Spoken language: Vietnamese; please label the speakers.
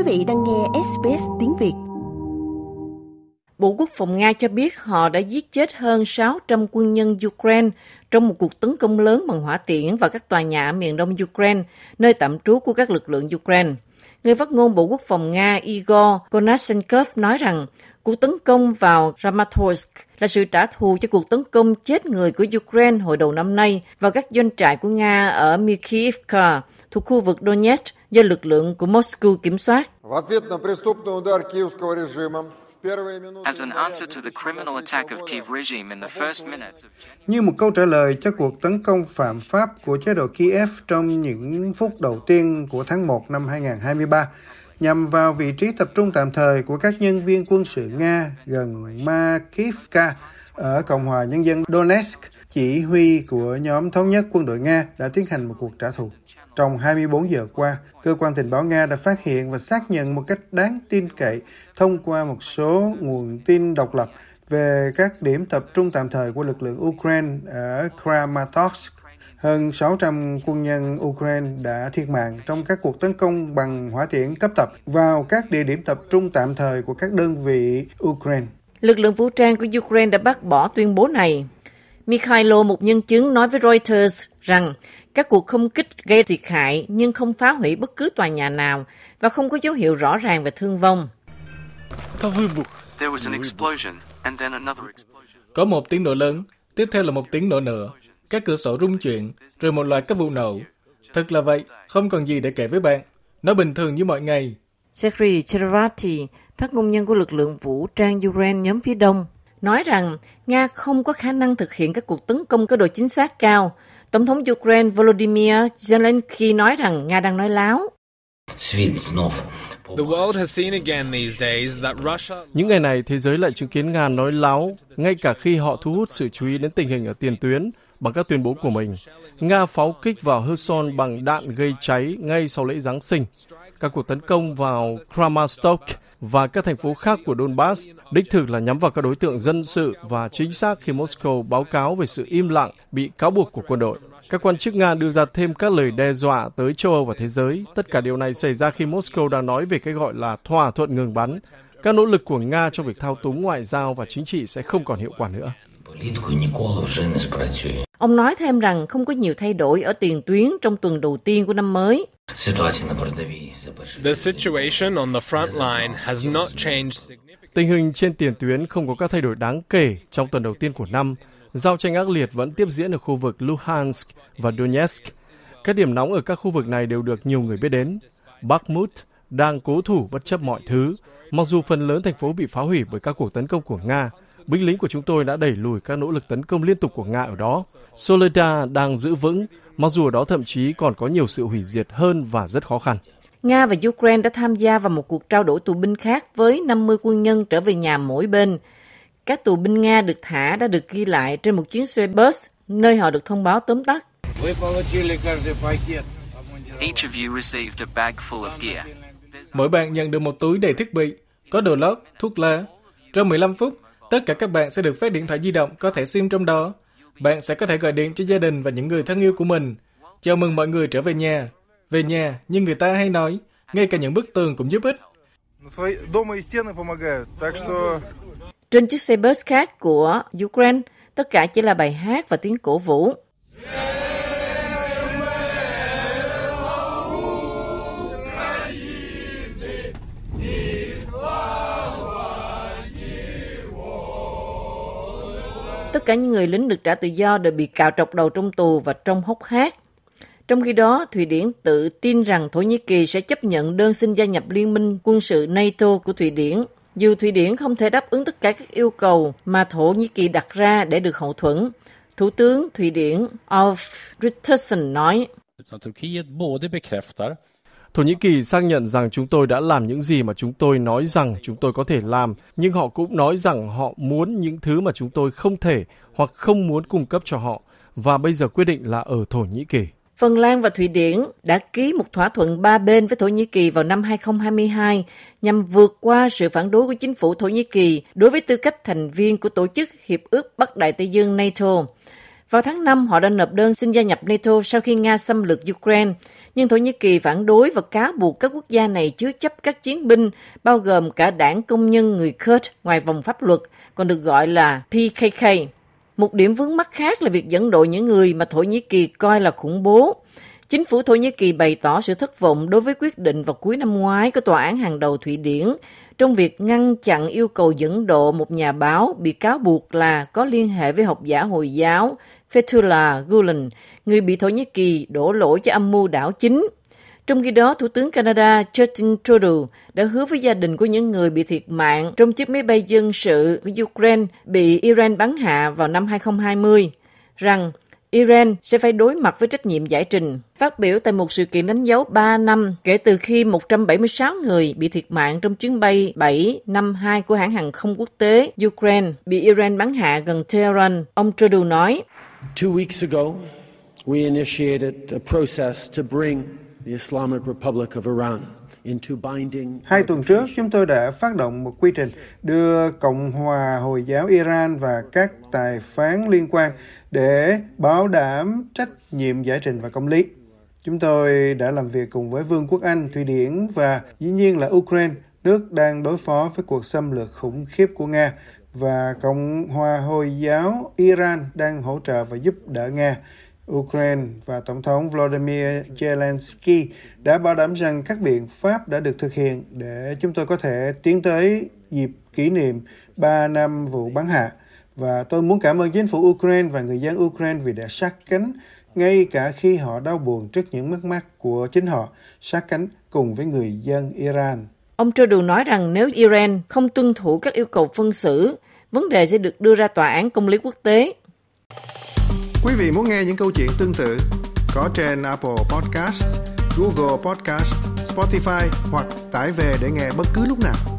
Speaker 1: Quý vị đang nghe SBS tiếng Việt.
Speaker 2: Bộ Quốc phòng Nga cho biết họ đã giết chết hơn 600 quân nhân Ukraine trong một cuộc tấn công lớn bằng hỏa tiễn vào các tòa nhà ở miền đông Ukraine, nơi tạm trú của các lực lượng Ukraine. Người phát ngôn Bộ Quốc phòng Nga Igor Konashenkov nói rằng cuộc tấn công vào Ramatorsk là sự trả thù cho cuộc tấn công chết người của Ukraine hồi đầu năm nay vào các doanh trại của Nga ở Mikivka, thuộc khu vực Donetsk do lực lượng của Moscow kiểm soát.
Speaker 3: Như một câu trả lời cho cuộc tấn công phạm pháp của chế độ Kiev trong những phút đầu tiên của tháng 1 năm 2023, nhằm vào vị trí tập trung tạm thời của các nhân viên quân sự Nga gần Makivka ở Cộng hòa Nhân dân Donetsk, chỉ huy của nhóm thống nhất quân đội Nga đã tiến hành một cuộc trả thù. Trong 24 giờ qua, cơ quan tình báo Nga đã phát hiện và xác nhận một cách đáng tin cậy thông qua một số nguồn tin độc lập về các điểm tập trung tạm thời của lực lượng Ukraine ở Kramatorsk. Hơn 600 quân nhân Ukraine đã thiệt mạng trong các cuộc tấn công bằng hỏa tiễn cấp tập vào các địa điểm tập trung tạm thời của các đơn vị Ukraine.
Speaker 2: Lực lượng vũ trang của Ukraine đã bác bỏ tuyên bố này. Mikhailo, một nhân chứng, nói với Reuters rằng các cuộc không kích gây thiệt hại nhưng không phá hủy bất cứ tòa nhà nào và không có dấu hiệu rõ ràng về thương vong.
Speaker 4: Có một tiếng nổ lớn, tiếp theo là một tiếng nổ nữa. Các cửa sổ rung chuyển, rồi một loạt các vụ nổ. Thật là vậy, không còn gì để kể với bạn. Nó bình thường như mọi ngày.
Speaker 2: Sergei Chervati, phát ngôn nhân của lực lượng vũ trang Ukraine nhóm phía đông, nói rằng Nga không có khả năng thực hiện các cuộc tấn công có độ chính xác cao. Tổng thống Ukraine Volodymyr Zelensky nói rằng Nga đang nói láo.
Speaker 5: Những ngày này, thế giới lại chứng kiến Nga nói láo, ngay cả khi họ thu hút sự chú ý đến tình hình ở tiền tuyến bằng các tuyên bố của mình. Nga pháo kích vào Kherson bằng đạn gây cháy ngay sau lễ Giáng sinh. Các cuộc tấn công vào Kramatorsk và các thành phố khác của Donbass đích thực là nhắm vào các đối tượng dân sự và chính xác khi Moscow báo cáo về sự im lặng, bị cáo buộc của quân đội. Các quan chức Nga đưa ra thêm các lời đe dọa tới châu Âu và thế giới. Tất cả điều này xảy ra khi Moscow đang nói về cái gọi là thỏa thuận ngừng bắn. Các nỗ lực của Nga trong việc thao túng ngoại giao và chính trị sẽ không còn hiệu quả nữa.
Speaker 2: Ông nói thêm rằng không có nhiều thay đổi ở tiền tuyến trong tuần đầu tiên của năm mới.
Speaker 5: Tình hình trên tiền tuyến không có các thay đổi đáng kể trong tuần đầu tiên của năm. Giao tranh ác liệt vẫn tiếp diễn ở khu vực Luhansk và Donetsk. Các điểm nóng ở các khu vực này đều được nhiều người biết đến. Bakhmut đang cố thủ bất chấp mọi thứ, mặc dù phần lớn thành phố bị phá hủy bởi các cuộc tấn công của Nga. Binh lính của chúng tôi đã đẩy lùi các nỗ lực tấn công liên tục của Nga ở đó. Soledar đang giữ vững, mặc dù ở đó thậm chí còn có nhiều sự hủy diệt hơn và rất khó khăn.
Speaker 2: Nga và Ukraine đã tham gia vào một cuộc trao đổi tù binh khác với 50 quân nhân trở về nhà mỗi bên. Các tù binh Nga được thả đã được ghi lại trên một chuyến xe bus, nơi họ được thông báo tóm tắt.
Speaker 4: Mỗi bạn nhận được một túi đầy thiết bị, có đồ lót, thuốc lá. Trong 15 phút, tất cả các bạn sẽ được phát điện thoại di động có thẻ SIM trong đó. Bạn sẽ có thể gọi điện cho gia đình và những người thân yêu của mình. Chào mừng mọi người trở về nhà. Về nhà, như người ta hay nói, ngay cả những bức tường cũng giúp ích.
Speaker 2: Trên chiếc xe bus khác của Ukraine, tất cả chỉ là bài hát và tiếng cổ vũ. Tất cả những người lính được trả tự do đều bị cạo trọc đầu trong tù và trong hốc hát. Trong khi đó, Thụy Điển tự tin rằng Thổ Nhĩ Kỳ sẽ chấp nhận đơn xin gia nhập Liên minh quân sự NATO của Thụy Điển, dù Thụy Điển không thể đáp ứng tất cả các yêu cầu mà Thổ Nhĩ Kỳ đặt ra để được hậu thuẫn. Thủ tướng Thụy Điển Ulf Kristersson nói,
Speaker 5: Thổ Nhĩ Kỳ xác nhận rằng chúng tôi đã làm những gì mà chúng tôi nói rằng chúng tôi có thể làm, nhưng họ cũng nói rằng họ muốn những thứ mà chúng tôi không thể hoặc không muốn cung cấp cho họ, và bây giờ quyết định là ở Thổ Nhĩ Kỳ.
Speaker 2: Phần Lan và Thụy Điển đã ký một thỏa thuận ba bên với Thổ Nhĩ Kỳ vào năm 2022 nhằm vượt qua sự phản đối của chính phủ Thổ Nhĩ Kỳ đối với tư cách thành viên của Tổ chức Hiệp ước Bắc Đại Tây Dương NATO. Vào tháng 5, họ đã nộp đơn xin gia nhập NATO sau khi Nga xâm lược Ukraine, nhưng Thổ Nhĩ Kỳ phản đối và cáo buộc các quốc gia này chứa chấp các chiến binh, bao gồm cả đảng công nhân người Kurd ngoài vòng pháp luật, còn được gọi là PKK. Một điểm vướng mắc khác là việc dẫn độ những người mà Thổ Nhĩ Kỳ coi là khủng bố. Chính phủ Thổ Nhĩ Kỳ bày tỏ sự thất vọng đối với quyết định vào cuối năm ngoái của Tòa án hàng đầu Thụy Điển trong việc ngăn chặn yêu cầu dẫn độ một nhà báo bị cáo buộc là có liên hệ với học giả Hồi giáo Fethullah Gulen, người bị Thổ Nhĩ Kỳ đổ lỗi cho âm mưu đảo chính. Trong khi đó, Thủ tướng Canada Justin Trudeau đã hứa với gia đình của những người bị thiệt mạng trong chiếc máy bay dân sự của Ukraine bị Iran bắn hạ vào năm 2020 rằng Iran sẽ phải đối mặt với trách nhiệm giải trình. Phát biểu tại một sự kiện đánh dấu 3 năm kể từ khi 176 người bị thiệt mạng trong chuyến bay 752 của hãng hàng không quốc tế Ukraine bị Iran bắn hạ gần Tehran, ông Trudeau nói. Two weeks ago, we initiated a process to bring the Islamic Republic of Iran
Speaker 3: Hai tuần trước, chúng tôi đã phát động một quy trình đưa Cộng hòa Hồi giáo Iran và các tài phán liên quan để bảo đảm trách nhiệm giải trình và công lý. Chúng tôi đã làm việc cùng với Vương quốc Anh, Thụy Điển và dĩ nhiên là Ukraine, nước đang đối phó với cuộc xâm lược khủng khiếp của Nga và Cộng hòa Hồi giáo Iran đang hỗ trợ và giúp đỡ Nga. Ukraine và Tổng thống Volodymyr Zelensky đã bảo đảm rằng các biện pháp đã được thực hiện để chúng tôi có thể tiến tới dịp kỷ niệm 3 năm vụ bắn hạ. Và tôi muốn cảm ơn chính phủ Ukraine và người dân Ukraine vì đã sát cánh ngay cả khi họ đau buồn trước những mất mát của chính họ, sát cánh cùng với người dân Iran.
Speaker 2: Ông Trudeau nói rằng nếu Iran không tuân thủ các yêu cầu phân xử, vấn đề sẽ được đưa ra tòa án công lý quốc tế.
Speaker 3: Quý vị muốn nghe những câu chuyện tương tự có trên Apple Podcast, Google Podcast, Spotify hoặc tải về để nghe bất cứ lúc nào.